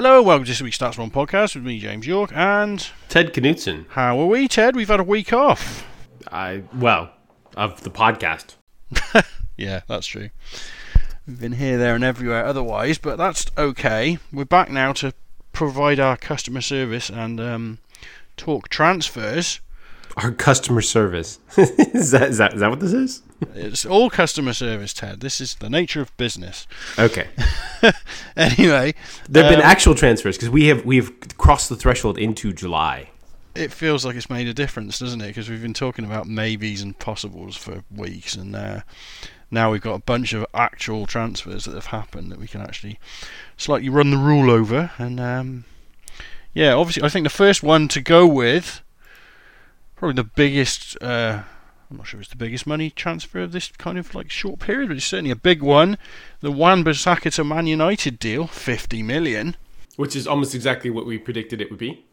Hello, welcome to this week's StatsBomb podcast with me, James Yorke, and Ted Knutson. how are we, Ted? We've had a week off. I well of the podcast. Yeah, that's true. We've been here, there, and everywhere otherwise, but that's okay. We're back now to provide our customer service and um, talk transfers. Our customer service is that is that is that what this is? It's all customer service, Ted. This is the nature of business. Okay, Anyway, there have been um, actual transfers because we have we have crossed the threshold into July. it feels like it's made a difference, doesn't it? Because we've been talking about maybes and possibles for weeks, and uh, now we've got a bunch of actual transfers that have happened that we can actually slightly run the rule over. And um, yeah, obviously, I think the first one to go with, probably the biggest. Uh, I'm not sure it's the biggest money transfer of this kind of like short period, but it's certainly a big one. The Wan Bissaka to Man United deal, 50 million. Which is almost exactly what we predicted it would be.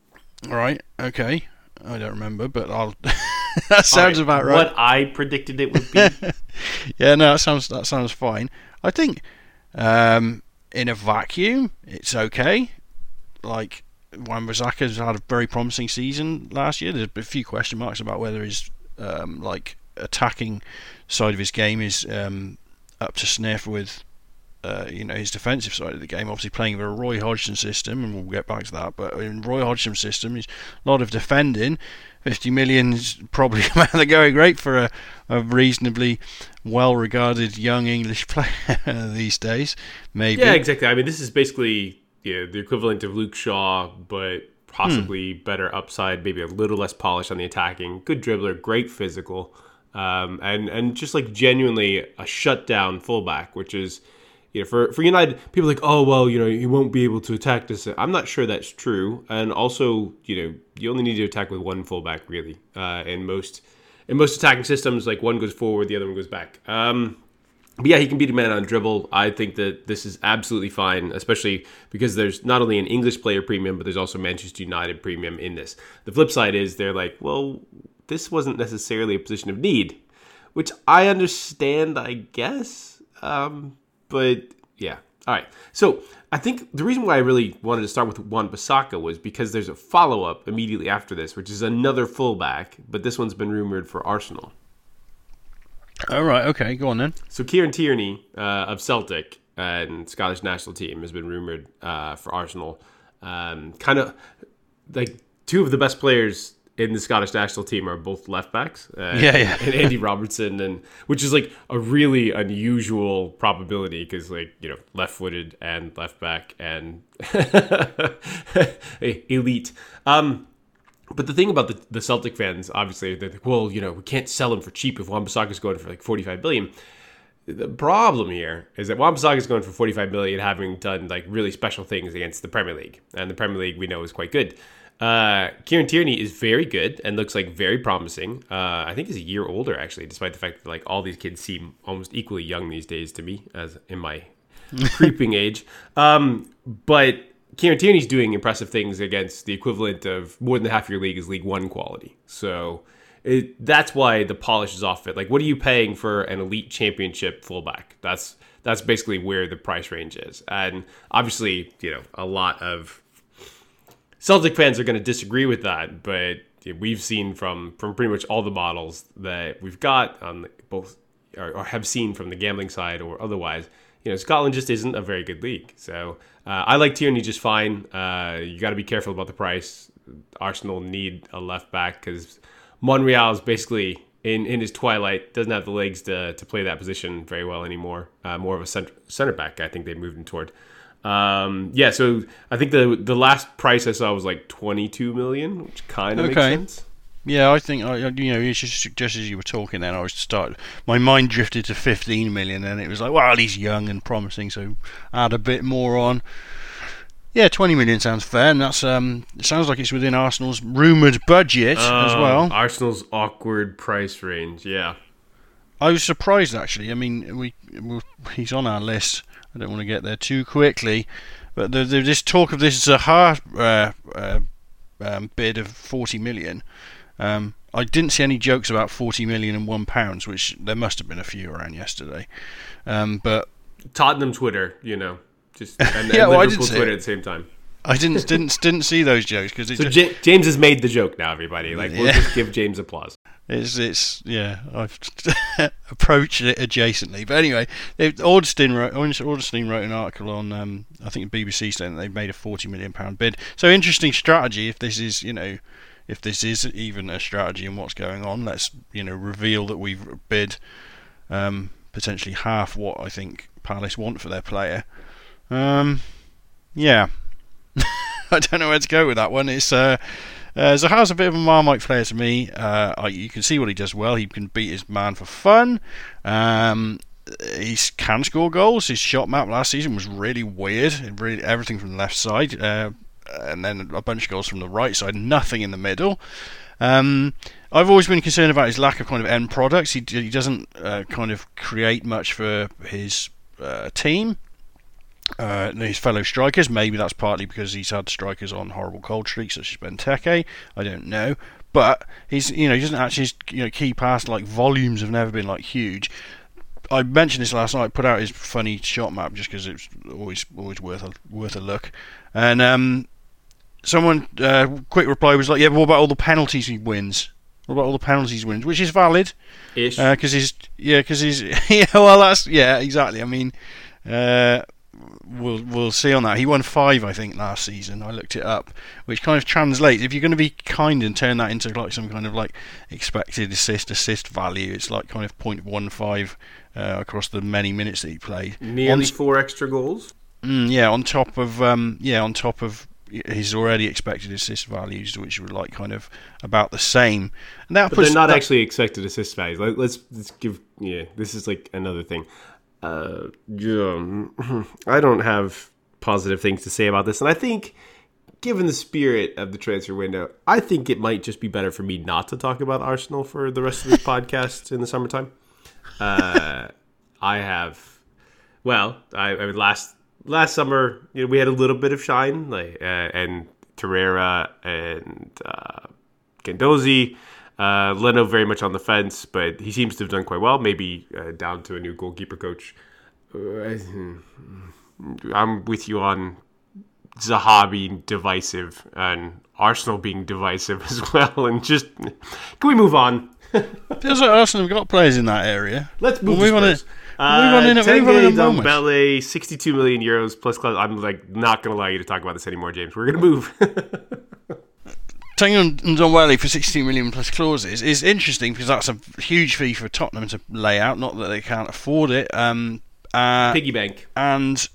All right, okay. I don't remember, but I'll. that sounds about right. What I predicted it would be. Yeah, no, that sounds that sounds fine. I think um, in a vacuum, it's okay. Like Wan-Bissaka's had a very promising season last year. There's a few question marks about whether his um, like attacking side of his game is um, up to sniff with. Uh, you know his defensive side of the game, obviously playing with a Roy Hodgson system, and we'll get back to that. But in Roy Hodgson's system, is a lot of defending. 50 million is probably they're going great for a, a reasonably well regarded young English player these days. Maybe. yeah, exactly. I mean, this is basically know, the equivalent of Luke Shaw, but possibly better upside, maybe a little less polish on the attacking. Good dribbler, great physical, um, and and just like genuinely a shutdown fullback, which is. You know, for, for United, people like, oh well, you know, he won't be able to attack this. I'm not sure that's true, and also, you know, you only need to attack with one fullback really. Uh, in most in most attacking systems, like one goes forward, the other one goes back. Um, but yeah, he can beat a man on dribble. I think that this is absolutely fine, especially because there's not only an English player premium, but there's also Manchester United premium in this. The flip side is they're like, well, this wasn't necessarily a position of need, which I understand, I guess. Um, but yeah, all right. So I think the reason why I really wanted to start with Wan-Bissaka was because there's a follow up immediately after this, which is another fullback, but this one's been rumored for Arsenal. All right. Okay. Go on then. So Kieran Tierney uh, of Celtic and Scottish national team has been rumored uh, for Arsenal. Um, kind of like two of the best players in the Scottish national team are both left backs. Uh, Yeah, yeah. and Andy Robertson, and which is like a really unusual probability because like you know left footed and left back and elite. Um, but the thing about the, the Celtic fans, obviously, they're like, well, you know, we can't sell him for cheap if Wan-Bissaka is going for like 45 billion. The problem here is that Wan-Bissaka is going for 45 billion, having done like really special things against the Premier League, and the Premier League we know is quite good. Uh, Kieran Tierney is very good and looks like very promising. Uh, I think he's a year older actually, despite the fact that like all these kids seem almost equally young these days to me, as in my creeping age. Um, but Kieran Tierney's doing impressive things against the equivalent of more than half your league is League One quality. So it, that's why the polish is off it. Like, what are you paying for an elite championship fullback? That's that's basically where the price range is, and obviously, you know, a lot of Celtic fans are going to disagree with that, but we've seen from from pretty much all the models that we've got on both or, or have seen from the gambling side or otherwise. You know, Scotland just isn't a very good league. So uh, I like Tierney just fine. Uh, you got to be careful about the price. Arsenal need a left back because Monreal is basically in, in his twilight, doesn't have the legs to, to play that position very well anymore. Uh, more of a center, center back, I think they moved him toward. Um, yeah, so I think the the last price I saw was like 22 million, which kind of Okay. makes sense. Yeah, I think I, you know, just, just as you were talking, then I was start. My mind drifted to 15 million, and it was like, well, he's young and promising, so add a bit more on. Yeah, 20 million sounds fair, and that's um, it sounds like it's within Arsenal's rumored budget as Um, well. Arsenal's awkward price range, yeah. I was surprised actually. I mean, we, we he's on our list. I don't want to get there too quickly, but there's this talk of this Zaha uh, uh, um, bid of 40 million. Um, I didn't see any jokes about 40 million and one pounds, which there must have been a few around yesterday. Um, but Tottenham Twitter, you know, just and, Yeah, and well, I Liverpool Twitter it. at the same time. I didn't didn't didn't see those jokes because So J- James has made the joke now, everybody. Like we'll Yeah. just give James applause. It's it's yeah. I've approached it adjacently, but anyway, it, Ornstein wrote Ornstein wrote an article on um, I think BBC saying that they've made a forty million pound bid. So interesting strategy. If this is you know if this is even a strategy and what's going on, let's you know reveal that we've bid um, potentially half what I think Palace want for their player. Um, yeah, I don't know where to go with that one. It's uh, uh, Zaha's a bit of a Marmite player to me. Uh, I, you can see what he does well. He can beat his man for fun. Um, he can score goals. His shot map last season was really weird. Really everything from the left side, uh, and then a bunch of goals from the right side. Nothing in the middle. Um, I've always been concerned about his lack of kind of end products. He, he doesn't uh, kind of create much for his uh, team uh, his fellow strikers. Maybe that's partly because he's had strikers on horrible cold streaks such as Benteke. I don't know, but he's you know he doesn't actually you know key pass like volumes have never been like huge. I mentioned this last night. Put out his funny shot map just because it's always always worth a worth a look. And um, someone uh, quick reply was like, "Yeah, but what about all the penalties he wins? What about all the penalties he wins? Which is valid Ish. because he's yeah because he's yeah well that's yeah exactly i mean uh we'll we'll see on that he won five i think last season i looked it up which kind of translates if you're going to be kind and turn that into like some kind of like expected assist assist value it's like kind of 0.15 uh, across the many minutes that he played Nearly on- four extra goals. Mm, yeah, on top of um, yeah, on top of his already expected assist values, which were like kind of about the same. And that But puts they're not that- actually expected assist values. Let, let's, let's give. Yeah, this is like another thing. Uh, yeah, I don't have positive things to say about this, and I think, given the spirit of the transfer window, I think it might just be better for me not to talk about Arsenal for the rest of this podcast in the summertime. Uh, I have, well, I, I mean, last last summer, you know, we had a little bit of shine, like, uh, and Torreira and uh, Guendouzi. Uh, Leno very much on the fence, but he seems to have done quite well. Maybe uh, down to a new goalkeeper coach. Uh, I'm with you on Zaha being divisive and Arsenal being divisive as well. And just can we move on? Feels like Arsenal have got players in that area. Let's move, We'll to move on in- Spurs. we'll move on in a- Uh, on in a Tanguy moment. Ndombele, 62 million euros plus clause. I'm like not going to allow you to talk about this anymore, James. We're going to move. Tanguy and Ndombele for 16 million plus clauses is interesting because that's a huge fee for Tottenham to lay out. Not that they can't afford it. Um, uh, Piggy bank. and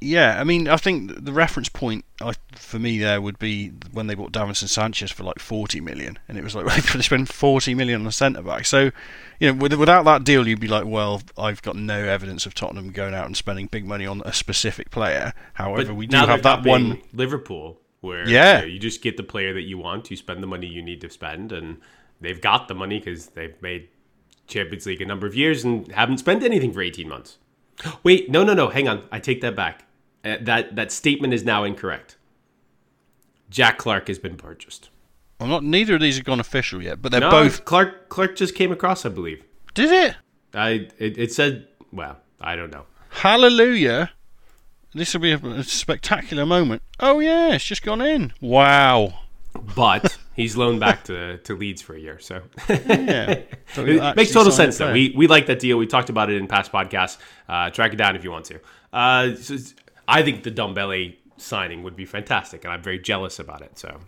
yeah, I mean, I think the reference point I, for me there would be when they bought Davinson Sanchez for like 40 million, and it was like they spend 40 million on a centre back. So, you know, with, without that deal, you'd be like, well, I've got no evidence of Tottenham going out and spending big money on a specific player. However, we do now have that one. Liverpool, where Yeah. you, know, you just get the player that you want, you spend the money you need to spend, and they've got the money because they've made Champions League a number of years and haven't spent anything for 18 months. Wait, no, no, no, hang on. I take that back. Uh, that that statement is now incorrect. Jack Clarke has been purchased. Well, not neither of these have gone official yet, but they're No, both. Clarke. Clarke just came across, I believe. Did it? I it, it said, well, I don't know. Hallelujah! This will be a, spectacular moment. Oh yeah, it's just gone in. Wow. But he's loaned back to, to Leeds for a year, so Yeah. It makes total sense though. We we like that deal. We talked about it in past podcasts. Uh, track it down if you want to. Uh, so I think the Ndombele signing would be fantastic, and I'm very jealous about it. So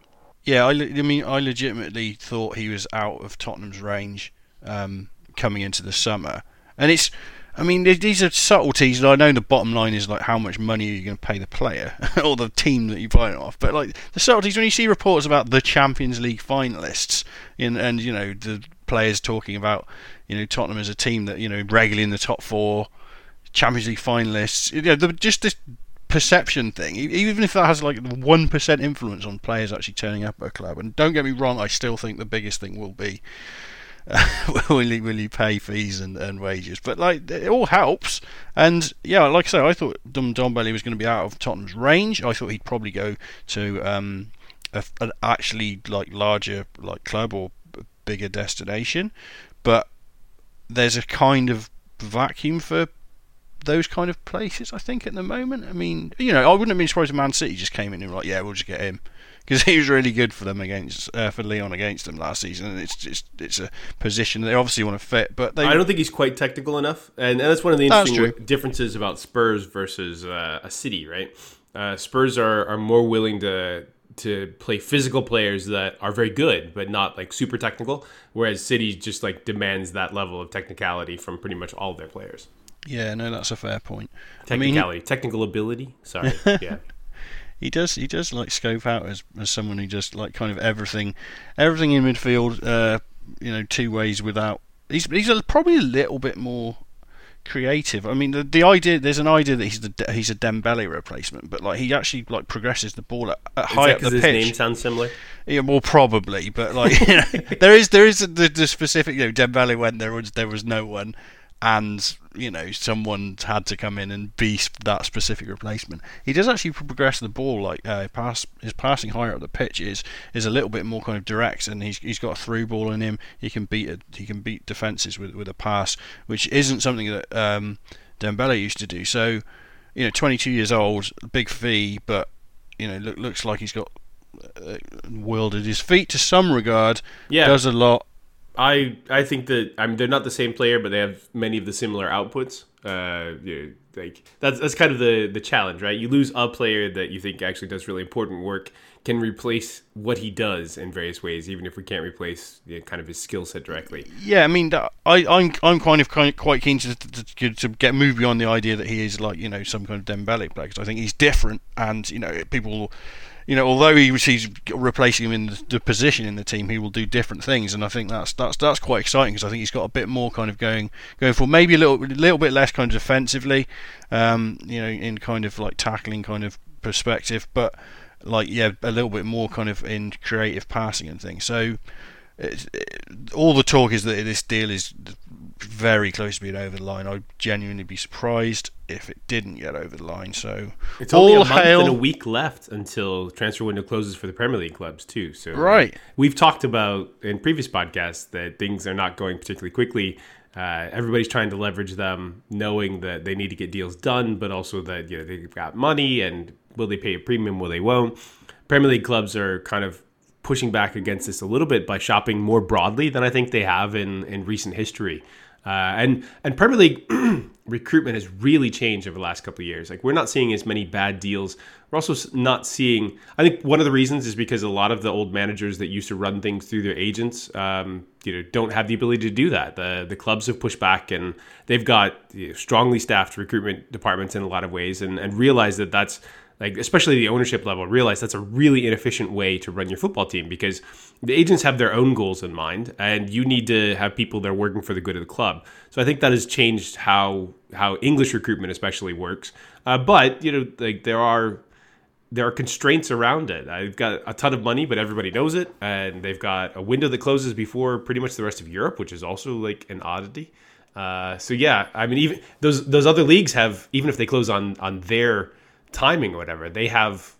Yeah, I, I mean, I legitimately thought he was out of Tottenham's range um, coming into the summer, and it's. I mean, these are subtleties. And I know the bottom line is like how much money are you going to pay the player or the team that you buy it off. But like the subtleties, when you see reports about the Champions League finalists, in, and you know the players talking about you know Tottenham as a team that you know regularly in the top four, Champions League finalists, you know, the, just this perception thing, even if that has like one percent influence on players actually turning up at a club. And don't get me wrong, I still think the biggest thing will be will you will you pay fees and, and wages? But like it all helps. And yeah, like I say, I thought Dom Ndombele was going to be out of Tottenham's range. I thought he'd probably go to um, a, an actually like larger like club or bigger destination. But there's a kind of vacuum for those kind of places. I think at the moment. I mean, you know, I wouldn't have been surprised if Man City just came in and were like, yeah, we'll just get him because he was really good for them against uh, for Lyon against them last season. And it's just it's a position they obviously want to fit, but they. I don't think he's quite technical enough, and, and that's one of the interesting differences about Spurs versus uh, a City, right? Uh, Spurs are, are more willing to to play physical players that are very good but not like super technical whereas city just like demands that level of technicality from pretty much all their players yeah no that's a fair point technicality I mean, technical ability sorry yeah he does he does like scope out as, as someone who just like kind of everything everything in midfield uh you know two ways without he's he's a, probably a little bit more creative. I mean, the, the idea there's an idea that he's the he's a Dembele replacement, but like he actually like progresses the ball at, at high up the his pitch. name sounds similar. Yeah, well, probably, but like you know, there is there is the, the specific. You know, Dembele went there was there was no one, and you know someone had to come in and be that specific replacement. He does actually progress the ball like uh, pass his passing higher up the pitch is is a little bit more kind of direct, and he's he's got a through ball in him. He can beat a, he can beat defenses with with a pass, which isn't something that um, Dembele used to do. So you know, 22 years old, big fee, but you know look, looks like he's got uh, wielded his feet to some regard. Yeah, does a lot I I think that I mean they're not the same player, but they have many of the similar outputs. Uh, you know, like that's that's kind of the the challenge, right? You lose a player that you think actually does really important work, can replace what he does in various ways, even if we can't replace you know, kind of his skill set directly. Yeah, I mean, I I'm I'm kind of kind quite keen to, to to get move beyond the idea that he is like you know some kind of Dembele player because I think he's different, and you know people you know, although he he's replacing him in the, the, position in the team, he will do different things, and I think that's that's that's quite exciting because I think he's got a bit more kind of going going for maybe a little little bit less kind of defensively, um, you know, in kind of like tackling kind of perspective, but like yeah, a little bit more kind of in creative passing and things. So. It, all the talk is that this deal is very close to being over the line. I'd genuinely be surprised if it didn't get over the line. So it's only a month hail. and a week left until transfer window closes for the Premier League clubs too. So right, we've talked about in previous podcasts that things are not going particularly quickly. Uh, everybody's trying to leverage them, knowing that they need to get deals done, but also that you know they've got money and will they pay a premium, will they won't. Premier League clubs are kind of pushing back against this a little bit by shopping more broadly than I think they have in in recent history. Uh, and and Premier League recruitment has really changed over the last couple of years. Like we're not seeing as many bad deals. We're also not seeing. I think one of the reasons is because a lot of the old managers that used to run things through their agents, um, you know, don't have the ability to do that. The the clubs have pushed back, and they've got you know, strongly staffed recruitment departments in a lot of ways, and and realize that that's like especially the ownership level realize that's a really inefficient way to run your football team because the agents have their own goals in mind and you need to have people that are working for the good of the club so i think that has changed how how english recruitment especially works uh, but you know like there are there are constraints around it. I've got a ton of money, but everybody knows it, and they've got a window that closes before pretty much the rest of Europe, which is also like an oddity. Uh, so yeah, I mean, even those those other leagues have even if they close on on their timing or whatever, they have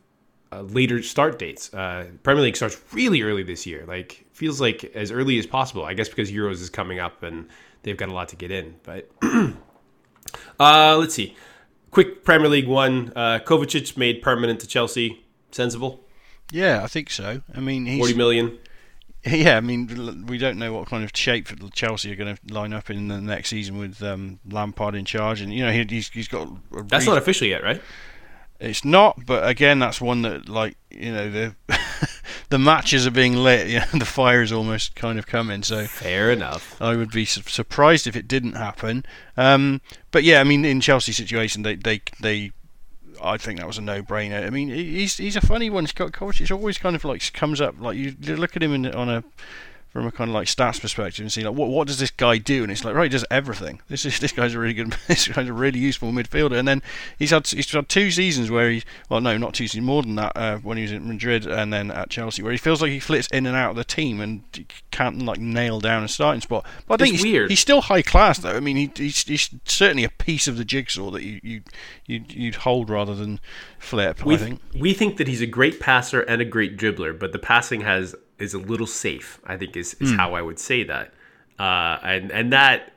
uh, later start dates. Uh, Premier League starts really early this year. Like feels like as early as possible. I guess because Euros is coming up and they've got a lot to get in. But uh, let's see. Quick Premier League one. Uh, Kovacic made permanent to Chelsea. Sensible. Yeah, I think so. I mean, he's, forty million. Yeah, I mean, we don't know what kind of shape Chelsea are going to line up in the next season with um, Lampard in charge, and you know he, he's he's got. That's not official yet, right? It's not, but again, that's one that like you know the the matches are being lit. Yeah, the fire is almost kind of coming. So fair enough. I would be su- surprised if it didn't happen. Um, but yeah, I mean, in Chelsea's situation, they they they. I think that was a no-brainer. I mean, he's he's a funny one. He's got It's always kind of like comes up like you look at him in, on a from a kind of like stats perspective and see like what what does this guy do? And it's like right he does everything. This is this guy's a really good this guy's a really useful midfielder. And then he's had he's had two seasons where he well no not two seasons more than that uh, when he was in Madrid and then at Chelsea where he feels like he flits in and out of the team and can't like nail down a starting spot. But I think it's he's, weird. he's still high class though. I mean he, he's, he's certainly a piece of the jigsaw that you you you'd, you'd hold rather than flip we I think we think that he's a great passer and a great dribbler but the passing has is a little safe. I think is, is mm. how I would say that. Uh, and and that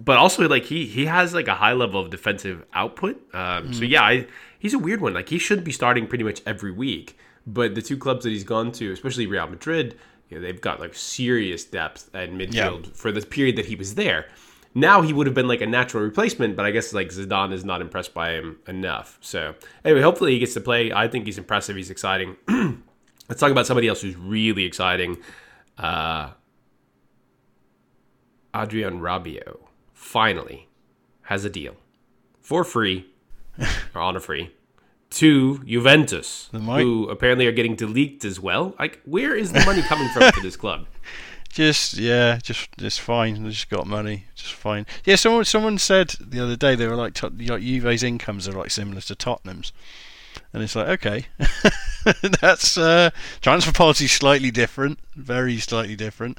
but also like he he has like a high level of defensive output. Um, So yeah, I, he's a weird one. Like he should be starting pretty much every week. But the two clubs that he's gone to, especially Real Madrid, you know, they've got like serious depth at midfield for the period that he was there. Now he would have been like a natural replacement, but I guess like Zidane is not impressed by him enough. So anyway, hopefully he gets to play. I think he's impressive. He's exciting. Let's talk about somebody else who's really exciting. Uh, Adrien Rabiot finally has a deal for free or on a free to Juventus, who apparently are getting de Ligt as well. Like, where is the money coming from for this club? Just yeah, just just fine. They just got money, just fine. Yeah, someone someone said the other day they were like, like Juve's incomes are like similar to Tottenham's, and it's like okay, that's uh, transfer policy slightly different, very slightly different.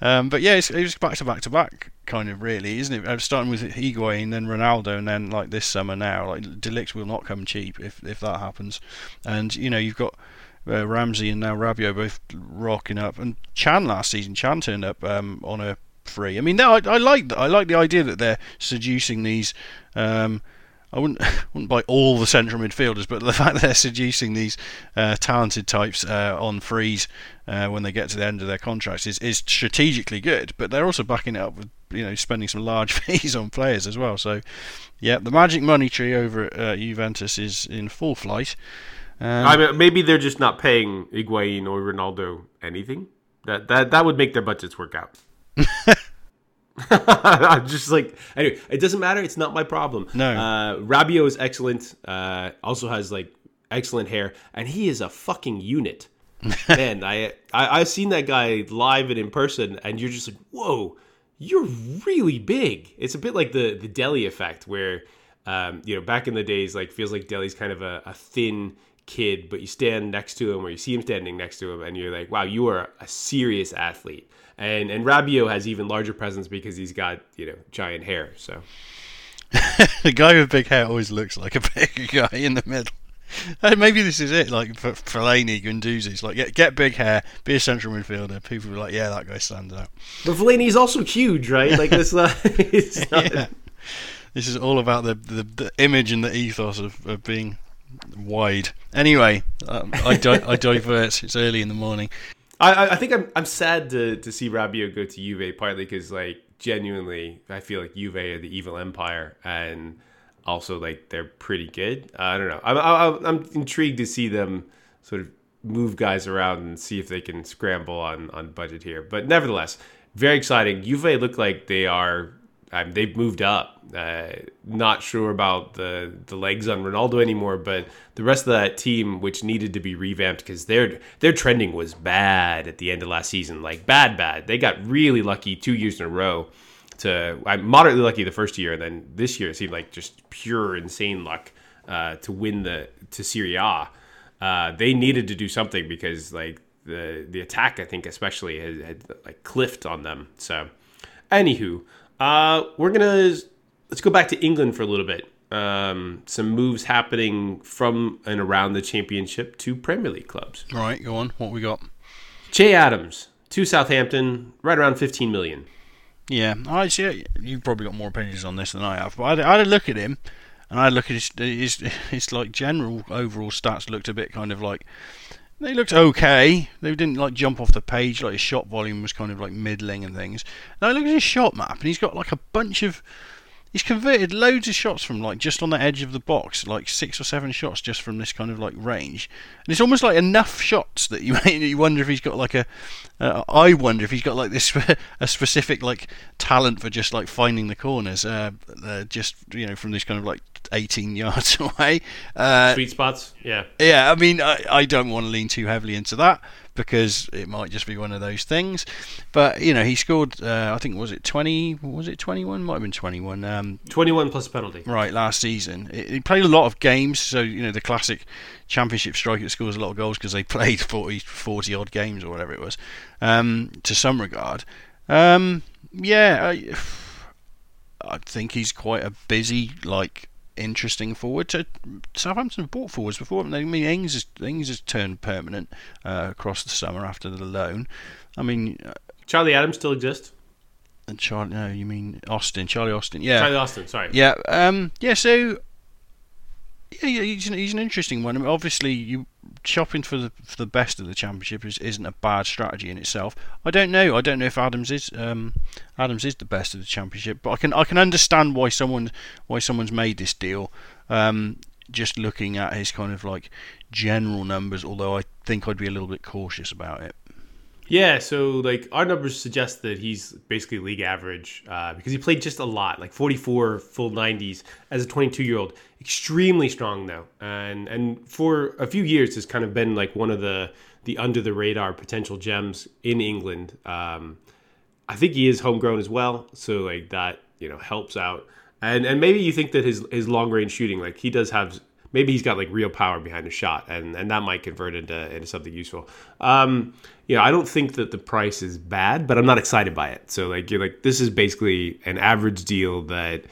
Um, but yeah, it's, it was back to back to back kind of really, isn't it? Starting with Higuain, then Ronaldo, and then like this summer now, like de Ligt will not come cheap if if that happens, and you know you've got uh, Ramsey and now Rabiot both rocking up, and Chan last season, Chan turned up um, on a free. I mean, I, I like I like the idea that they're seducing these. Um, I wouldn't wouldn't buy all the central midfielders, but the fact that they're seducing these uh, talented types uh, on frees uh, when they get to the end of their contracts is, is strategically good. But they're also backing it up with you know spending some large fees on players as well. So yeah, the magic money tree over at uh, Juventus is in full flight. Um, I mean, maybe they're just not paying Higuain or Ronaldo anything. That that that would make their budgets work out. I'm just like anyway. It doesn't matter. It's not my problem. No. Uh, Rabiot is excellent. Uh, also has like excellent hair, and he is a fucking unit. Man, I, I I've seen that guy live and in person, and you're just like, whoa, you're really big. It's a bit like the the Dele effect, where um, you know back in the days, like feels like Dele's kind of a, a thin kid, but you stand next to him or you see him standing next to him, and you're like, wow, you are a serious athlete. And and Rabiot has even larger presence because he's got you know giant hair. So the guy with big hair always looks like a big guy in the middle. And maybe this is it, like for Fellaini, Guendouzi's like get get big hair, be a central midfielder. People are like, yeah, that guy stands out. But Fellaini's also huge, right? Like this, it's not, Yeah. This is all about the, the, the image and the ethos of, of being wide. Anyway, um, I, I divert. It's early in the morning. I, I- I think I'm I'm sad to to see Rabiot go to Juve partly because like genuinely I feel like Juve are the evil empire and also like they're pretty good. Uh, I don't know. I'm I'm, I'm intrigued to see them sort of move guys around and see if they can scramble on on budget here. But nevertheless, very exciting. Juve look like they are. They've moved up. Uh, not sure about the the legs on Ronaldo anymore, but the rest of that team, which needed to be revamped because their their trending was bad at the end of last season, like bad, bad. They got really lucky two years in a row. To I'm moderately lucky the first year, and then this year it seemed like just pure insane luck uh, to win the to Serie A. Uh, they needed to do something because like the the attack, I think especially had, had like cliffed on them. So, anywho, uh, we're gonna let's go back to England for a little bit. Um, some moves happening from and around the championship to Premier League clubs. Right, go on. What we got? Che Adams to Southampton, right around 15 million. Yeah, I see. You've probably got more opinions on this than I have, but I had, I had a look at him, and I had a look at his, his, his like general overall stats looked a bit kind of like they looked okay. They didn't like jump off the page. Like his shot volume was kind of like middling and things. And I looked at his shot map, and he's got like a bunch of. He's converted loads of shots from like just on the edge of the box, like six or seven shots just from this kind of like range, and it's almost like enough shots that you you wonder if he's got like a. Uh, I wonder if he's got like this a specific like talent for just like finding the corners, uh, uh, just you know from this kind of like 18 yards away. Uh, Sweet spots, yeah. yeah, I mean, I, I don't want to lean too heavily into that because it might just be one of those things. But you know, he scored. Uh, I think was it 20? Was it 21? Might have been 21. Um, 21 plus penalty. right last season. He played a lot of games, so you know the classic championship striker scores a lot of goals because they played 40, 40 odd games or whatever it was. Um, to some regard, um, yeah, I, I think he's quite a busy, like interesting forward. To Southampton have bought forwards before. I mean, Ings has Ings has turned permanent uh, across the summer after the loan. I mean, uh, Charlie Adams still exists. And Charlie, no, you mean Austin, Charlie Austin. Yeah, Charlie Austin. Sorry. yeah, um, yeah. So, yeah, yeah he's an, he's an interesting one. I mean, obviously, you shopping for the for the best of the championship is, isn't a bad strategy in itself. I don't know. I don't know if Adams is um, Adams is the best of the championship, but I can I can understand why someone why someone's made this deal. Um, just looking at his kind of like general numbers, although I think I'd be a little bit cautious about it. Yeah, so like our numbers suggest that he's basically league average uh, because he played just a lot, like 44 full 90s as a 22 year old. Extremely strong though, and and for a few years has kind of been like one of the the under the radar potential gems in England. Um, I think he is homegrown as well, so like that you know helps out. And and maybe you think that his his long range shooting, like he does have maybe he's got like real power behind the shot, and and that might convert into into something useful. Um, you know, I don't think that the price is bad, but I'm not excited by it. So like you're like this is basically an average deal that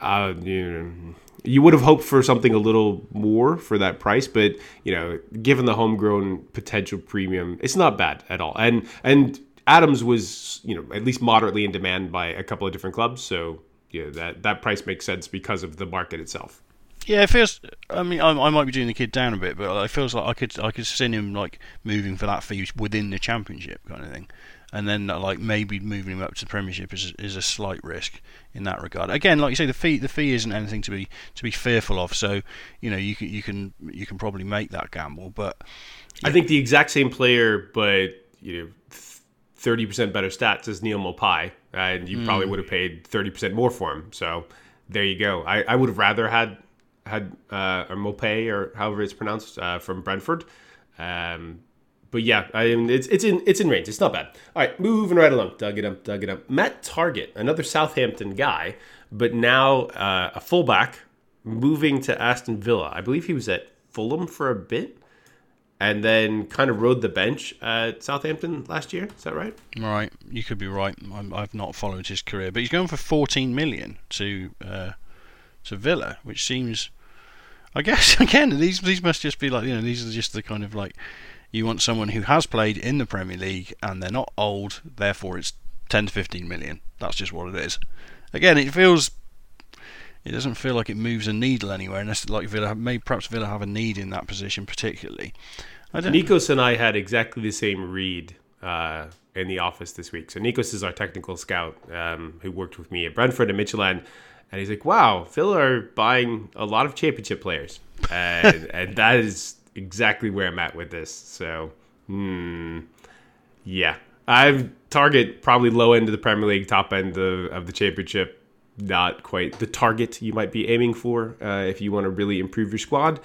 uh, you know, you would have hoped for something a little more for that price, but you know, given the homegrown potential premium, it's not bad at all. And and Adams was you know at least moderately in demand by a couple of different clubs, so yeah, that that price makes sense because of the market itself. Yeah, it feels. I mean, I, I might be doing the kid down a bit, but it feels like I could I could see him like moving for that fee within the championship kind of thing, and then uh, like maybe moving him up to the Premiership is is a slight risk in that regard. Again, like you say, the fee the fee isn't anything to be to be fearful of. So you know you can you can you can probably make that gamble, but I think the exact same player, but you know, thirty percent better stats as Neal Maupay, and you probably would have paid thirty percent more for him. So there you go. I, I would have rather had had uh, or Maupay or however it's pronounced uh, from Brentford. Um, but yeah, I mean, it's it's in it's in range. It's not bad. All right, moving right along. Dug it up, dug it up. Matt Targett, another Southampton guy, but now uh, a fullback, moving to Aston Villa. I believe he was at Fulham for a bit, and then kind of rode the bench at Southampton last year. Is that right? right, you could be right. I'm, I've not followed his career, but he's going for 14 million to uh, to Villa, which seems. I guess again these these must just be like you know these are just the kind of like you want someone who has played in the Premier League and they're not old, therefore it's 10 to 15 million. That's just what it is. Again, it feels it doesn't feel like it moves a needle anywhere unless like Villa may perhaps Villa have a need in that position particularly. I don't Nikos and I had exactly the same read uh, in the office this week. So Nikos is our technical scout um, who worked with me at Brentford and Midtjylland. And he's like, wow, Villa are buying a lot of championship players. And, and that is exactly where I'm at with this. So, hmm, yeah. I've target probably low end of the Premier League, top end of, of the championship. Not quite the target you might be aiming for uh, if you want to really improve your squad.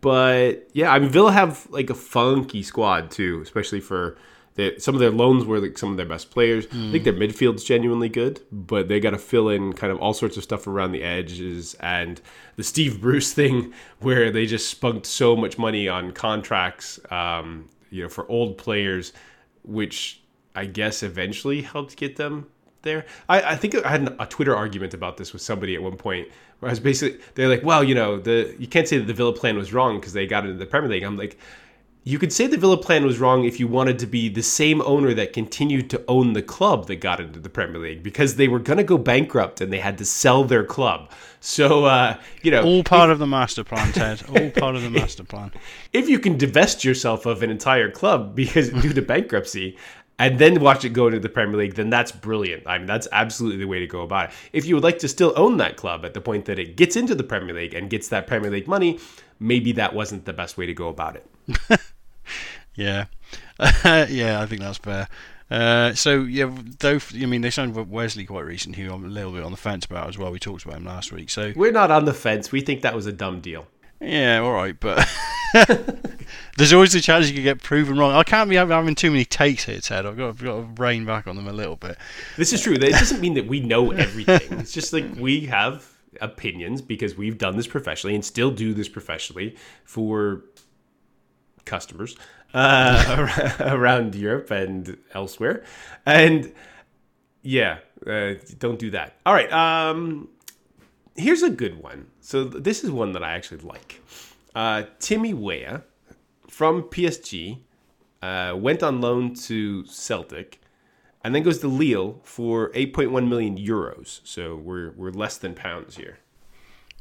But yeah, I mean, Villa have like a funky squad too, especially for the, some of their loans were like some of their best players. I think their midfield's genuinely good, but they got to fill in kind of all sorts of stuff around the edges and the Steve Bruce thing where they just spunked so much money on contracts, um, you know, for old players, which I guess eventually helped get them there. I, I think I had a Twitter argument about this with somebody at one point where I was basically they're like, well, you know, the you can't say that the Villa plan was wrong because they got into the Premier League. I'm like, you could say the Villa plan was wrong if you wanted to be the same owner that continued to own the club that got into the Premier League because they were going to go bankrupt and they had to sell their club. So, uh, you know, all part of the master plan, Ted. All part of the master plan. if you can divest yourself of an entire club because due to bankruptcy and then watch it go into the Premier League, then that's brilliant. I mean, that's absolutely the way to go about it. If you would like to still own that club at the point that it gets into the Premier League and gets that Premier League money, maybe that wasn't the best way to go about it. Yeah, yeah, I think that's fair. Uh, so yeah, though I mean they signed Wesley quite recently, who I'm a little bit on the fence about as well. We talked about him last week. So We're not on the fence. We think that was a dumb deal. yeah, all right, but there's always the chance you could get proven wrong. I can't be having too many takes here, Ted. I've got, I've got to rein back on them a little bit. This is true. It doesn't mean that we know everything. It's just like we have opinions because we've done this professionally and still do this professionally for customers uh, around Europe and elsewhere. And yeah, uh, don't do that. All right. Um, here's a good one. So this is one that I actually like. Uh, Timmy Weah from PSG uh, went on loan to Celtic and then goes to Lille for 8.1 million euros. So we're we're less than pounds here.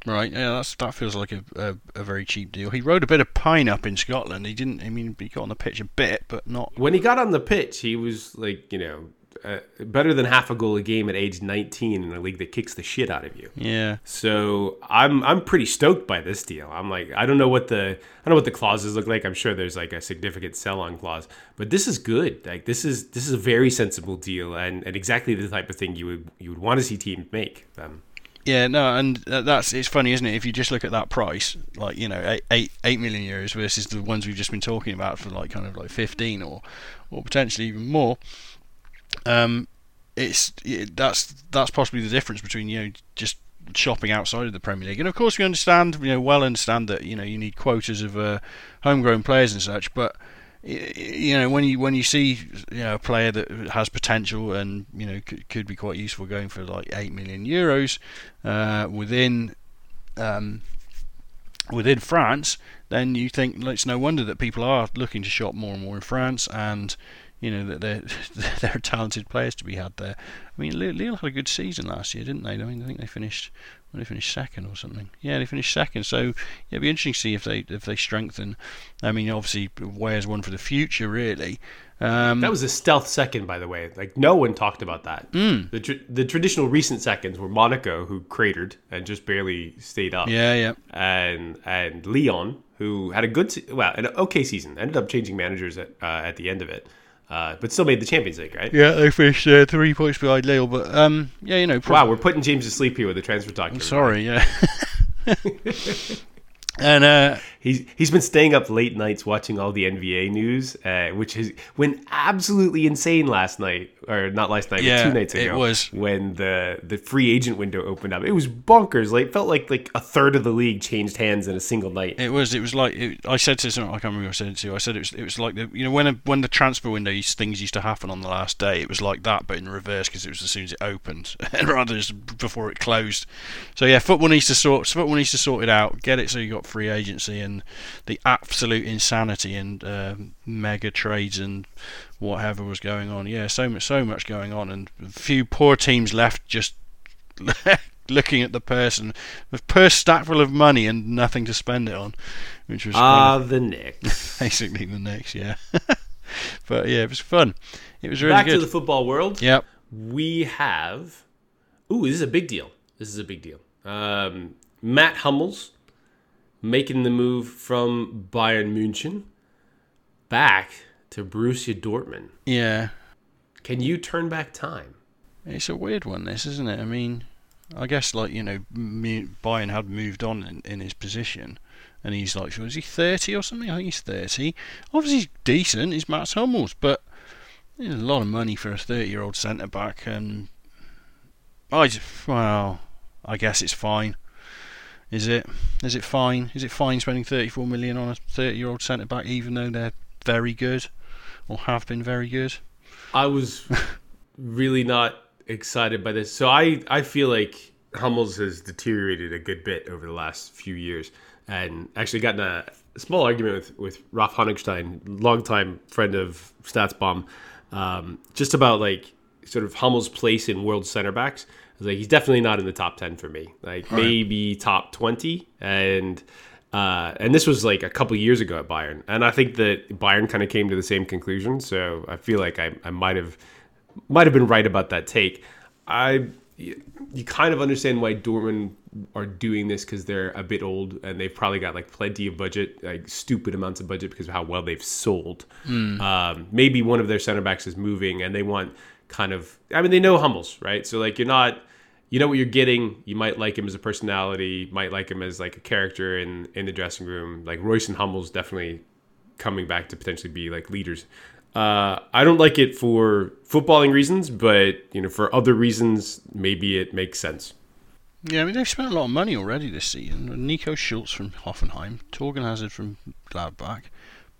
Right, yeah, that's that feels like a, a, a very cheap deal. He rode a bit of pine up in Scotland. He didn't. I mean, he got on the pitch a bit, but not. When he got on the pitch, he was like, you know, uh, better than half a goal a game at age 19 in a league that kicks the shit out of you. Yeah, So I'm I'm pretty stoked by this deal. I'm like I don't know what the I don't know what the clauses look like. I'm sure there's like a significant sell on clause, but this is good. Like this is this is a very sensible deal and, and exactly the type of thing you would you would want to see teams make. Um, yeah, no, and that's it's funny, isn't it? If you just look at that price, like you know, eight, eight, eight million euros versus the ones we've just been talking about for like kind of like fifteen or or potentially even more. Um, it's it, that's that's possibly the difference between you know just shopping outside of the Premier League, and of course we understand, you know, well understand that you know you need quotas of uh, homegrown players and such, but you know when you when you see you know a player that has potential and you know could, could be quite useful going for like eight million euros uh, within um, within France, then you think it's no wonder that people are looking to shop more and more in France, and you know that there there are talented players to be had there. I mean, Lille had a good season last year, didn't they? I mean, I think they finished when they finished second or something. Yeah, they finished second. So yeah, it'd be interesting to see if they if they strengthen. I mean, obviously, where's one for the future, really. Um, that was a stealth second, by the way. Like no one talked about that. The tr- the traditional recent seconds were Monaco, who cratered and just barely stayed up. yeah, yeah. and and Lyon, who had a good, se- well, an okay season, ended up changing managers at uh, at the end of it, uh, but still made the Champions League, right? Yeah, they finished uh, three points behind Lille, but um, yeah, you know, pro- Wow, we're putting James to sleep here with the transfer talk. everybody. sorry, yeah. and uh, He's he's been staying up late nights watching all the NBA news, uh, which is went absolutely insane last night, or not last night, Yeah, but two nights it ago. was. when the the free agent window opened up. It was bonkers. Like felt like like a third of the league changed hands in a single night. It was. It was like it, I said to someone. I can't remember who I said it to. I said it was. It was like the you know when a, when the transfer window things used to happen on the last day. It was like that, but in reverse because it was as soon as it opened, rather than before it closed. So yeah, football needs to sort. Football needs to sort it out. Get it so you got free agency and the absolute insanity and um mega trades and whatever was going on. Yeah, so much, so much going on, and a few poor teams left just looking at the person, a purse stack full of money and nothing to spend it on, which was Ah, kind the Knicks. basically the Knicks, yeah. but yeah, it was fun. It was really Back good. to the football world. Yep. we have. Ooh, this is a big deal. This is a big deal. Um, Mats Hummels making the move from Bayern München back to Borussia Dortmund. Yeah. Can you turn back time? It's a weird one, this, isn't it? I mean, I guess like you know, Bayern had moved on in, in his position, and he's like, was he thirty or something? I think he's thirty. Obviously, he's decent. He's Mats Hummels, but it's a lot of money for a thirty-year-old centre back, and I just, well, I guess it's fine. Is it? Is it fine? Is it fine spending thirty-four million on a thirty-year-old centre back, even though they're very good or have been very good? I was really not excited by this. So I, I feel like Hummels has deteriorated a good bit over the last few years, and actually gotten a small argument with with Ralph Honigstein, longtime friend of StatsBomb, um, just about like sort of Hummel's place in world center backs. I was like, he's definitely not in the top ten for me. Like maybe top twenty, and. Uh, and this was like a couple years ago at Bayern, and I think that Bayern kind of came to the same conclusion. So I feel like I, I might have might have been right about that take. I you kind of understand why Dortmund are doing this because they're a bit old and they've probably got like plenty of budget, like stupid amounts of budget because of how well they've sold. Um, maybe one of their center backs is moving and they want kind of. I mean, they know Hummels, right? So like you're not. You know what you're getting. You might like him as a personality. Might like him as like a character in in the dressing room. Like Reus and Hummels definitely coming back to potentially be like leaders. Uh, I don't like it for footballing reasons, but you know, for other reasons, maybe it makes sense. Yeah, I mean they've spent a lot of money already this season. Nico Schulz from Hoffenheim, Thorgan Hazard from Gladbach,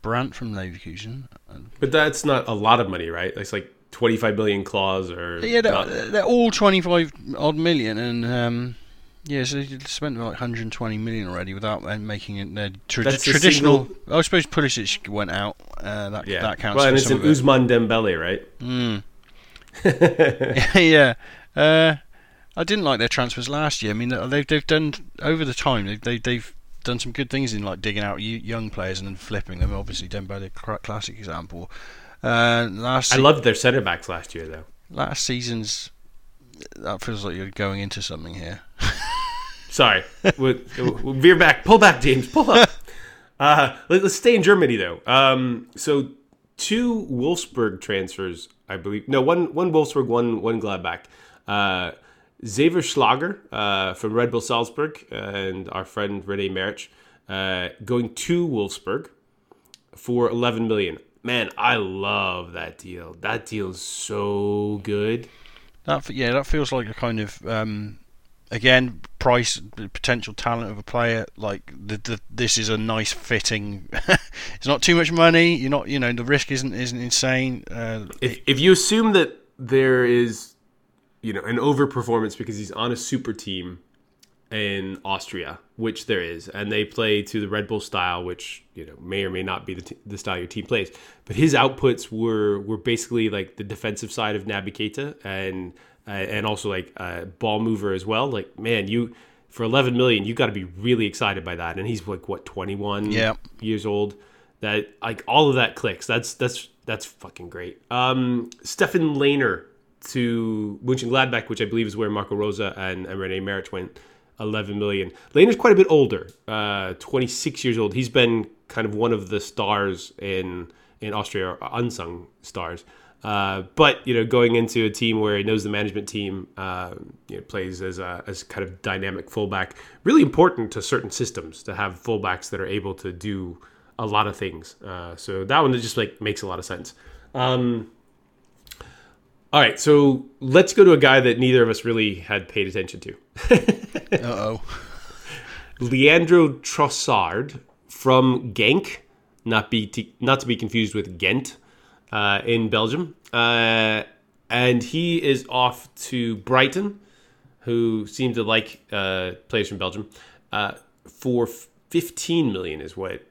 Brandt from Leverkusen. And But that's not a lot of money, right? It's like 25 billion clause or yeah, they're, not- they're all twenty-five odd million, and um, yeah, so they spent about 120 million already without making it their tra- traditional. I suppose Pulisic went out. Uh, that yeah. that counts. Well, for and it's an it. Usman Dembele, right? Mm. yeah. Uh, I didn't like their transfers last year. I mean, they've they've done over the time. They've they, they've done some good things in like digging out young players and then flipping them. Obviously, the classic example. Uh, last I loved their centre backs last year, though. Last season's that feels like you're going into something here. Sorry, we'll, we'll veer back, pull back, James, pull up. Uh, let, us stay in Germany though. Um, so two Wolfsburg transfers, I believe. No, one one Wolfsburg, one one Gladbach. Uh, Xaver Schlager uh, from Red Bull Salzburg and our friend Rene Maric uh, going to Wolfsburg for 11 million. Man, I love that deal. That deal's so good. That yeah, that feels like a kind of um, again price potential talent of a player. Like the, the this is a nice fitting. it's not too much money. You're not you know the risk isn't isn't insane. Uh, if if you assume that there is you know an overperformance because he's on a super team in Austria, which there is, and they play to the Red Bull style, which you know may or may not be the, t- the style your team plays. But his outputs were were basically like the defensive side of Naby Keita and uh, and also like uh, ball mover as well. Like man, you for 11 million, you got to be really excited by that. And he's like what 21 yeah. years old. That like all of that clicks. That's that's that's fucking great. Um, Stefan Lainer to Mönchengladbach, which I believe is where Marco Rose and, and Rene went, 11 million. Lainer's quite a bit older, uh, 26 years old. He's been kind of one of the stars in in Austria, unsung stars. Uh, but you know, going into a team where he knows the management team, uh, you know, plays as a as kind of dynamic fullback, really important to certain systems to have fullbacks that are able to do a lot of things. Uh, so that one just like makes a lot of sense. Um, all right, so let's go to a guy that neither of us really had paid attention to. uh oh. Leandro Trossard from Genk, not be to, not to be confused with Ghent, uh, in Belgium, uh, and he is off to Brighton, who seem to like uh, players from Belgium, uh, for fifteen million is what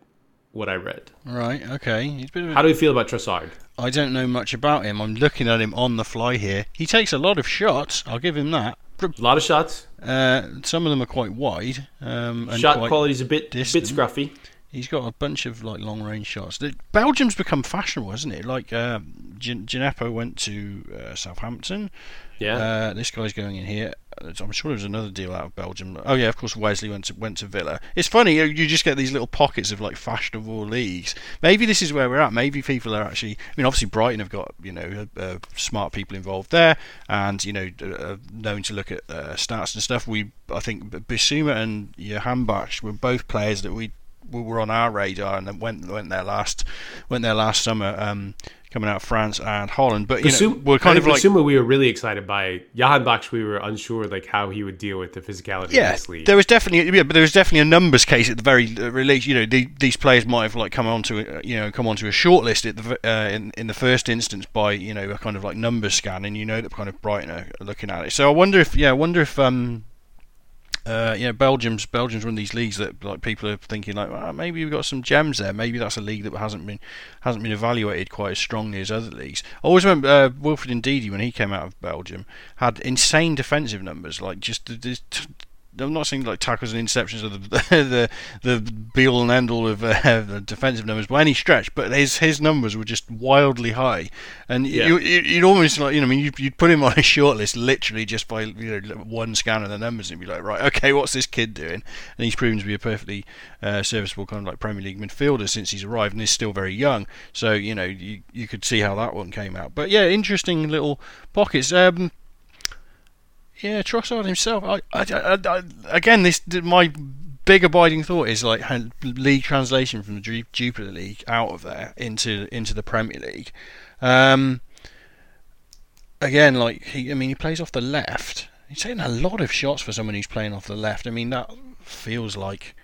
what I read. Right. Okay. How do you feel about Trossard? I don't know much about him. I'm looking at him on the fly here. He takes a lot of shots. I'll give him that. A lot of shots. Uh, some of them are quite wide. Um, Shot quality's a bit distant. bit scruffy. He's got a bunch of like long range shots. Belgium's become fashionable, hasn't it? Like uh, Djenepo went to uh, Southampton. Yeah. Uh, this guy's going in here. I'm sure there was another deal out of Belgium. Oh yeah, of course Wesley went to went to Villa. It's funny you just get these little pockets of like fashionable leagues. Maybe this is where we're at. Maybe people are actually. I mean, obviously Brighton have got you know uh, smart people involved there, and you know uh, known to look at uh, stats and stuff. We I think Bissouma and Johan were both players that we were on our radar and went went there last went there last summer. Um, coming out of France and Holland. But you know, we're kind of like we were really excited by. Jahanbakhsh, we were unsure like how he would deal with the physicality yeah, of this league. There was definitely yeah, but there was definitely a numbers case at the very uh, release. You know, the, these players might have like come onto uh, you know come onto a shortlist at the uh, in in the first instance by you know a kind of like numbers scan, and you know that kind of Brighton are looking at it. So I wonder if yeah, I wonder if um uh, you know, Belgium's Belgium's one of these leagues that like people are thinking like, well, maybe we've got some gems there. Maybe that's a league that hasn't been hasn't been evaluated quite as strongly as other leagues. I always remember uh, Wilfred Ndidi when he came out of Belgium had insane defensive numbers, like just I'm not saying like tackles and interceptions are the the the be all and end all of uh, the defensive numbers by any stretch, but his his numbers were just wildly high, and yeah. you, you'd almost like you know I mean you'd, you'd put him on a short list literally just by you know one scan of the numbers and be like right okay what's this kid doing, and he's proven to be a perfectly uh, serviceable kind of like Premier League midfielder since he's arrived and he's still very young, so you know you you could see how that one came out, but yeah interesting little pockets. Um, yeah, Trossard himself. I, I, I, again, this my big abiding thought is like league translation from the Jupiler League out of there into into the Premier League. Um, again, like he, I mean, he plays off the left. He's taking a lot of shots for someone who's playing off the left. I mean, that feels like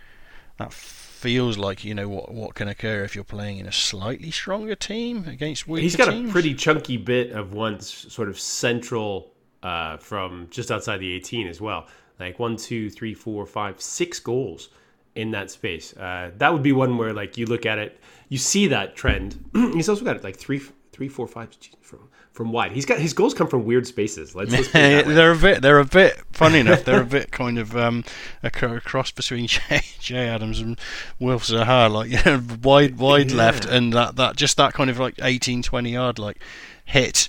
that feels like you know what what can occur if you're playing in a slightly stronger team against weaker He's got teams. a pretty chunky bit of one sort of central uh, from just outside the 18 as well. Like one, two, three, four, five, six goals in that space. Uh, that would be one where like you look at it, you see that trend. He's also got like three three, four, five from from wide. He's got his goals come from weird spaces. Let's, let's they're a bit. They're a bit funny enough. They're a bit kind of um, a, a cross between Che, Che Adams and Wilf Zaha, like you know, wide, wide Yeah. left, and that, that just that kind of like 18, 20 yard like hit.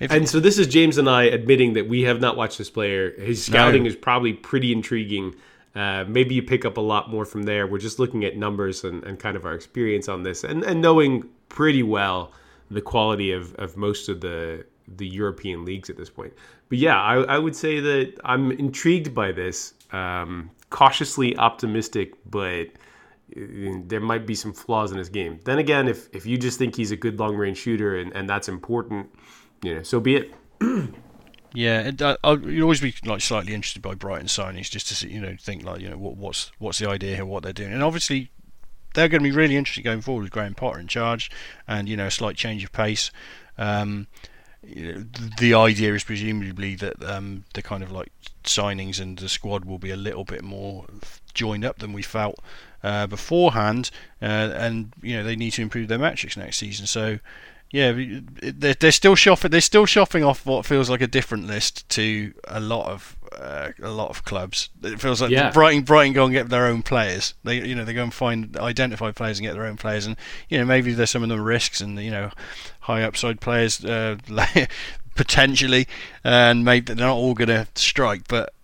If, And so this is James and I admitting that we have not watched this player. His scouting is probably pretty intriguing. Uh, maybe you pick up a lot more from there. We're just looking at numbers and, and kind of our experience on this and, and knowing pretty well the quality of, of most of the the European leagues at this point. But yeah, I, I would say that I'm intrigued by this. Um, cautiously optimistic, but uh, there might be some flaws in his game. Then again, if, if you just think he's a good long range shooter and, and that's important, you know, so be it. Yeah, it, uh, you'd always be like slightly interested by Brighton signings, just to see, you know, think like, you know, what, what's what's the idea here, what they're doing, and obviously they're going to be really interested going forward with Graham Potter in charge, and you know, a slight change of pace. Um, the idea is presumably that um, the kind of like signings and the squad will be a little bit more joined up than we felt uh, beforehand, uh, and you know they need to improve their metrics next season. So yeah, they're, they're still shopping. They're still shopping off what feels like a different list to a lot of uh, a lot of clubs. It feels like Yeah. Brighton, Brighton go and get their own players. They, you know, they go and find identify players and get their own players. And you know, maybe there's some of them risks and you know, high upside players uh, potentially, and maybe they're not all going to strike. But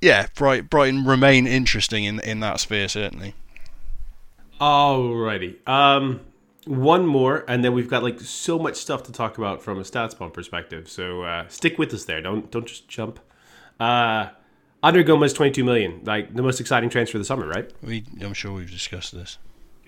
yeah, Bright, Brighton remain interesting in in that sphere certainly. Alrighty. Um, one more, and then we've got like so much stuff to talk about from a StatsBomb perspective. So uh, stick with us there. Don't don't just jump. Uh, Andre Gomes, twenty-two million, like the most exciting transfer of the summer, right? We, I'm sure we've discussed this.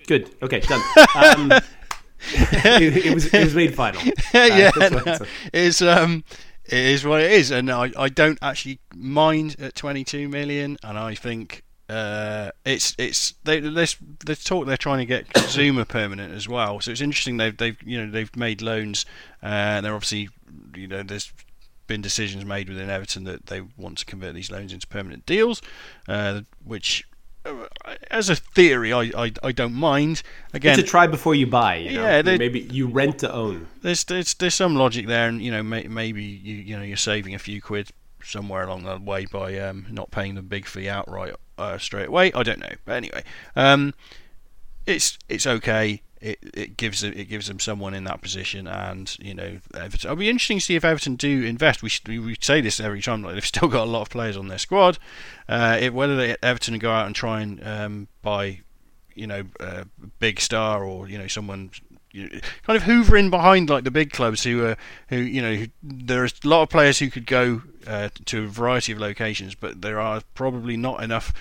Good. Okay, done. Um, it, it was it was made final. Uh, yeah, no, it's um, it is what it is, and I, I don't actually mind at 22 million, and I think uh, it's it's they there's there's talk they're trying to get Zouma permanent as well, so it's interesting they've they've you know they've made loans, uh, they're obviously you know there's been decisions made within Everton that they want to convert these loans into permanent deals, uh, which. uh, As a theory, I, I, I don't mind. Again, It's a try before you buy. You know? Yeah, they- maybe you rent to own. there's there's there's some logic there, and you know may, maybe you you know you're saving a few quid somewhere along the way by um, not paying the big fee outright uh, straight away. I don't know, but anyway, um, it's it's okay. It, it gives it gives them someone in that position, and you know, Everton. It'll be interesting to see if Everton do invest. We we say this every time. Like they've still got a lot of players on their squad. Uh, it, whether they Everton go out and try and um, buy, you know, a big star or you know someone kind of hoovering behind like the big clubs who are who you know who, there's a lot of players who could go uh, to a variety of locations, but there are probably not enough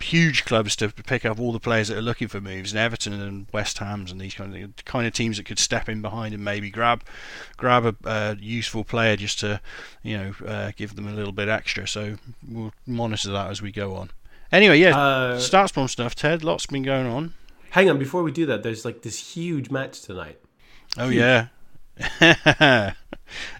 huge clubs to pick up all the players that are looking for moves. And Everton and West Ham's and these kind of kind of teams that could step in behind and maybe grab grab a uh, useful player just to you know uh, give them a little bit extra. So we'll monitor that as we go on. Anyway, yeah, Uh, StatsBomb stuff. Ted, lots been going on. Hang on, before we do that, there's like this huge match tonight. Oh yeah. and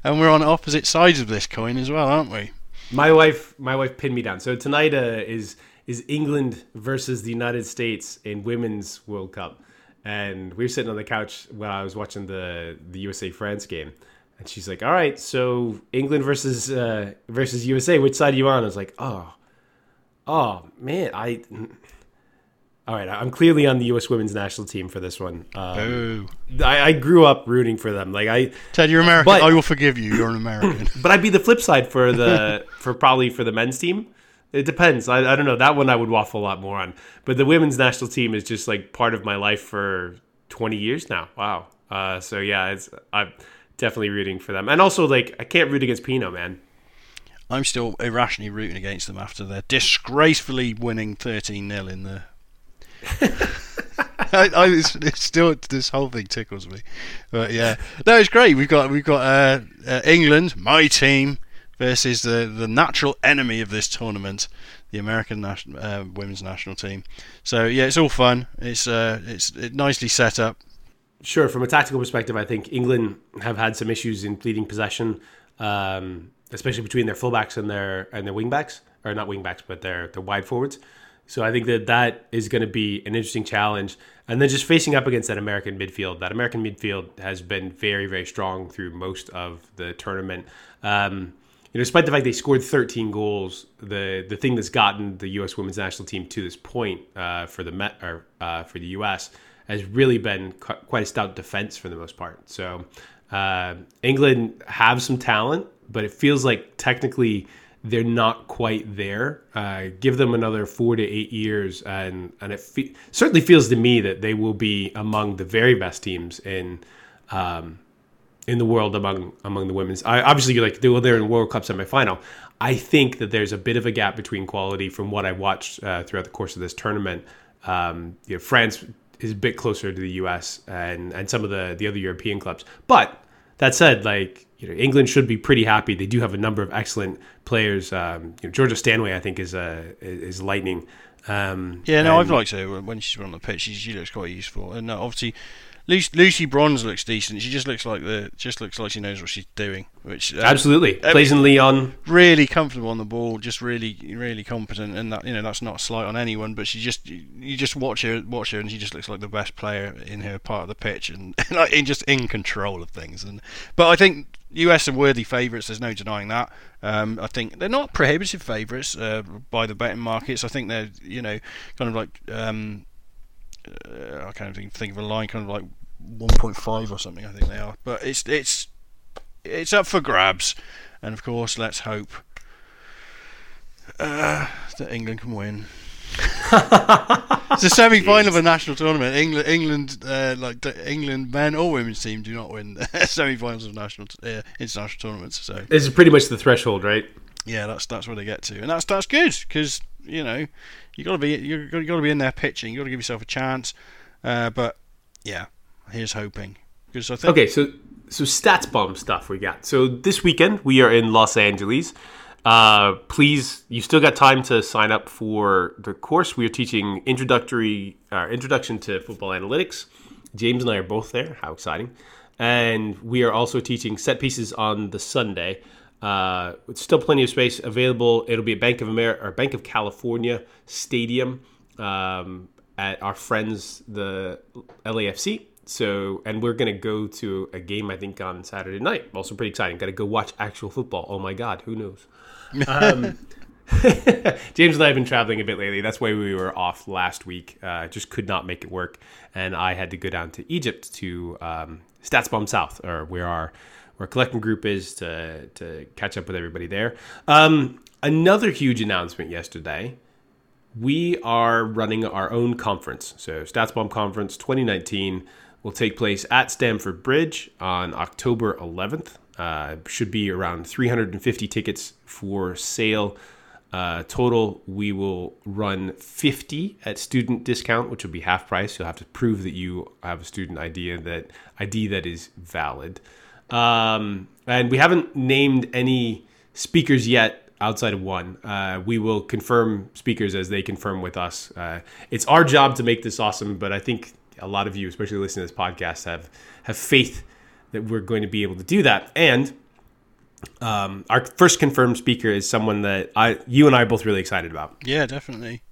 we're on opposite sides of this coin as well, aren't we? My wife, my wife pinned me down. So tonight uh, is is England versus the United States in women's World Cup, and we were sitting on the couch while I was watching the the USA France game, and she's like, "All right, so England versus uh, versus USA, which side are you on?" I was like, "Oh, oh man, I." All right, I'm clearly on the U.S. women's national team for this one. Um. I, I grew up rooting for them. Like I, Ted, you're American. But- I will forgive you. You're an American. but I'd be the flip side for the for probably for the men's team. It depends. I, I don't know. That one I would waffle a lot more on. But the women's national team is just like part of my life for 20 years now. Wow. Uh, so yeah, it's I'm definitely rooting for them. And also like I can't root against Pinoe, man. I'm still irrationally rooting against them after their disgracefully winning 13 0 in the. I, I, it's, it's still this whole thing tickles me, but yeah, no, it's great. We've got we've got uh, uh, England, my team, versus the the natural enemy of this tournament, the American national uh, women's national team. So yeah, it's all fun. It's uh, it's it nicely set up. Sure, from a tactical perspective, I think England have had some issues in pleading possession, um, especially between their fullbacks and their and their wingbacks, or not wingbacks, but their their wide forwards. So I think that that is going to be an interesting challenge. And then just facing up against that American midfield. That American midfield has been very, very strong through most of the tournament. Um, you know, despite the fact they scored 13 goals, the the thing that's gotten the U.S. women's national team to this point uh, for the Met or uh, for the U.S. has really been quite a stout defense for the most part. So uh, England have some talent, but it feels like technically they're not quite there. Uh, give them another four to eight years, and and it fe- certainly feels to me that they will be among the very best teams in um, in the world among among the women's. I, obviously, like they were there in World Cup semifinal. I think that there's a bit of a gap between quality from what I watched uh, throughout the course of this tournament. Um, you know, France is a bit closer to the U.S. and and some of the the other European clubs, but that said, like you know, England should be pretty happy. They do have a number of excellent players. Um, you know, Georgia Stanway, I think, is uh, is lightning. Um, yeah, no, I've liked her when she's on the pitch. She, she looks quite useful, and uh, obviously Lucy, Bronze looks decent. She just looks like the just looks like she knows what she's doing. Which uh, absolutely plays in Lyon. Really comfortable on the ball, just really really competent, and that you know that's not a slight on anyone. But she just you just watch her watch her, and she just looks like the best player in her part of the pitch, and like in just in control of things. And but I think US are worthy favourites. There's no denying that. Um, I think they're not prohibitive favourites uh, by the betting markets. I think they're you know kind of like. Um, uh, I can't even think of a line, kind of like 1.5 or something. I think they are, but it's it's it's up for grabs, and of course, let's hope uh, that England can win. It's a semi-final of a national tournament. England, England, uh, like England, men or women's team do not win semi-finals of national uh, international tournaments. So this is pretty much the threshold, right? Yeah, that's that's where they get to, and that's that's good because you know you got to be you got to be in there pitching. You got to give yourself a chance. Uh, but yeah, here's hoping because I think okay. So so StatsBomb stuff we got. So this weekend we are in Los Angeles. Uh, please, you still got time to sign up for the course. We are teaching introductory uh, introduction to football analytics. James and I are both there. How exciting! And we are also teaching set pieces on the Sunday. Uh, still plenty of space available. It'll be a Bank of America or Bank of California Stadium um, at our friends the LAFC. So, and we're gonna go to a game I think on Saturday night. Also pretty exciting. Got to go watch actual football. Oh my God, who knows? Um, James and I have been traveling a bit lately. That's why we were off last week. Uh, just could not make it work, and I had to go down to Egypt to um, StatsBomb South, or where our where collecting group is to to catch up with everybody there. Um, another huge announcement yesterday. We are running our own conference. So StatsBomb Conference 2019 will take place at Stamford Bridge on October 11th. Uh, should be around 350 tickets for sale. Uh, total, we will run 50 at student discount, which will be half price. You'll have to prove that you have a student ID that ID that is valid. Um, and we haven't named any speakers yet outside of one. Uh, we will confirm speakers as they confirm with us. Uh, it's our job to make this awesome, but I think a lot of you, especially listening to this podcast, have have faith that we're going to be able to do that. And um, our first confirmed speaker is someone that I, you and I are both really excited about. Yeah, definitely.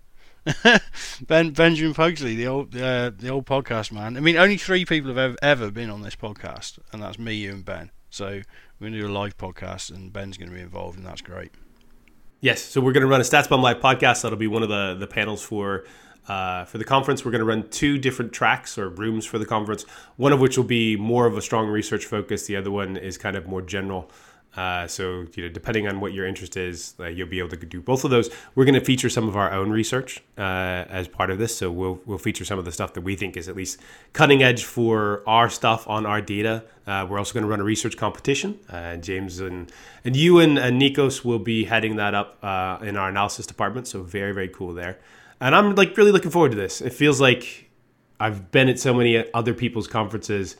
ben Benjamin Pugsley, the old uh, the old podcast man. I mean, only three people have ever, ever been on this podcast, and that's me, you, and Ben. So we're gonna do a live podcast, and Ben's gonna be involved, and that's great. Yes, so we're gonna run a StatsBomb live podcast. That'll be one of the the panels for uh, for the conference. We're going to run two different tracks or rooms for the conference. One of which will be more of a strong research focus. The other one is kind of more general. Uh, so, you know, depending on what your interest is, uh, you'll be able to do both of those. We're going to feature some of our own research uh, as part of this. So we'll we'll feature some of the stuff that we think is at least cutting edge for our stuff on our data. Uh, we're also going to run a research competition. Uh, James and and you and, and Nikos will be heading that up in our analysis department. So very very cool there. And I'm like really looking forward to this. It feels like I've been at so many other people's conferences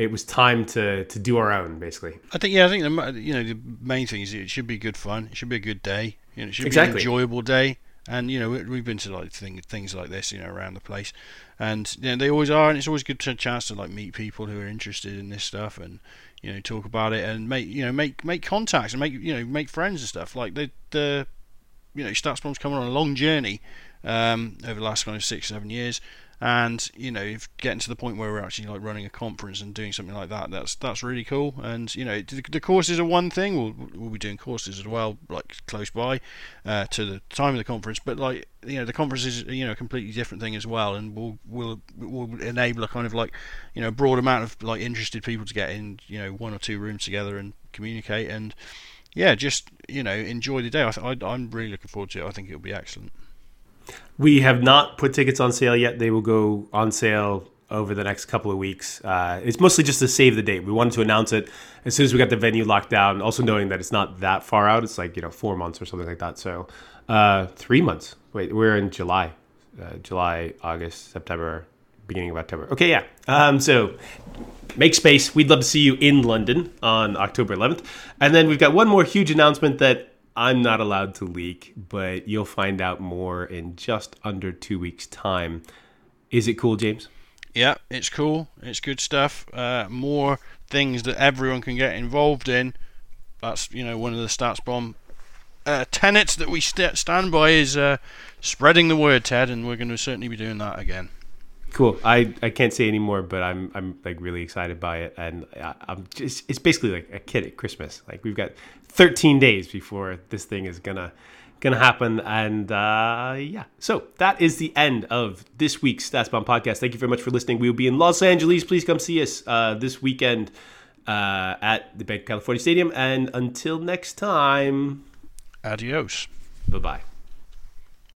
it was time to to do our own, basically. I think yeah, I think the you know the main thing is it should be good fun. It should be a good day. You know, it should exactly. be an enjoyable day. And you know we've been to like thing, things like this, you know, around the place, and you know, they always are, and it's always good to chance to like meet people who are interested in this stuff, and you know talk about it, and make you know make make contacts and make you know make friends and stuff. Like the the you know StatsBomb's coming on a long journey, um, over the last kind of six seven years. And you know, getting to the point where we're actually like running a conference and doing something like that, that's that's really cool. And you know, the, the courses are one thing. We'll we'll be doing courses as well, like close by uh, to the time of the conference. But like you know, the conference is you know a completely different thing as well, and will will will enable a kind of like you know broad amount of like interested people to get in you know one or two rooms together and communicate and yeah, just you know enjoy the day. I, I I'm really looking forward to it. I think it'll be excellent. We have not put tickets on sale yet. They will go on sale over the next couple of weeks. Uh, it's mostly just to save the date. We wanted to announce it as soon as we got the venue locked down. Also knowing that it's not that far out. It's like you know four months or something like that. So uh, three months. Wait, we're in July, uh, July, August, September, beginning of October. Okay, yeah. Um, so make space. We'd love to see you in London on October 11th. And then we've got one more huge announcement that I'm not allowed to leak, but you'll find out more in just under two weeks' time. Is it cool, James? Yeah, it's cool. It's good stuff. Uh, more things that everyone can get involved in. That's you know one of the StatsBomb uh, tenets that we st- stand by is uh, spreading the word, Ted, and we're going to certainly be doing that again. Cool. I, I can't say anymore, but I'm I'm like really excited by it, and I, I'm just it's basically like a kid at Christmas. Like we've got 13 days before this thing is gonna gonna happen, and uh, yeah. So that is the end of this week's StatsBomb podcast. Thank you very much for listening. We will be in Los Angeles. Please come see us uh, this weekend uh, at the Bank of California Stadium, and until next time, adios. Bye bye.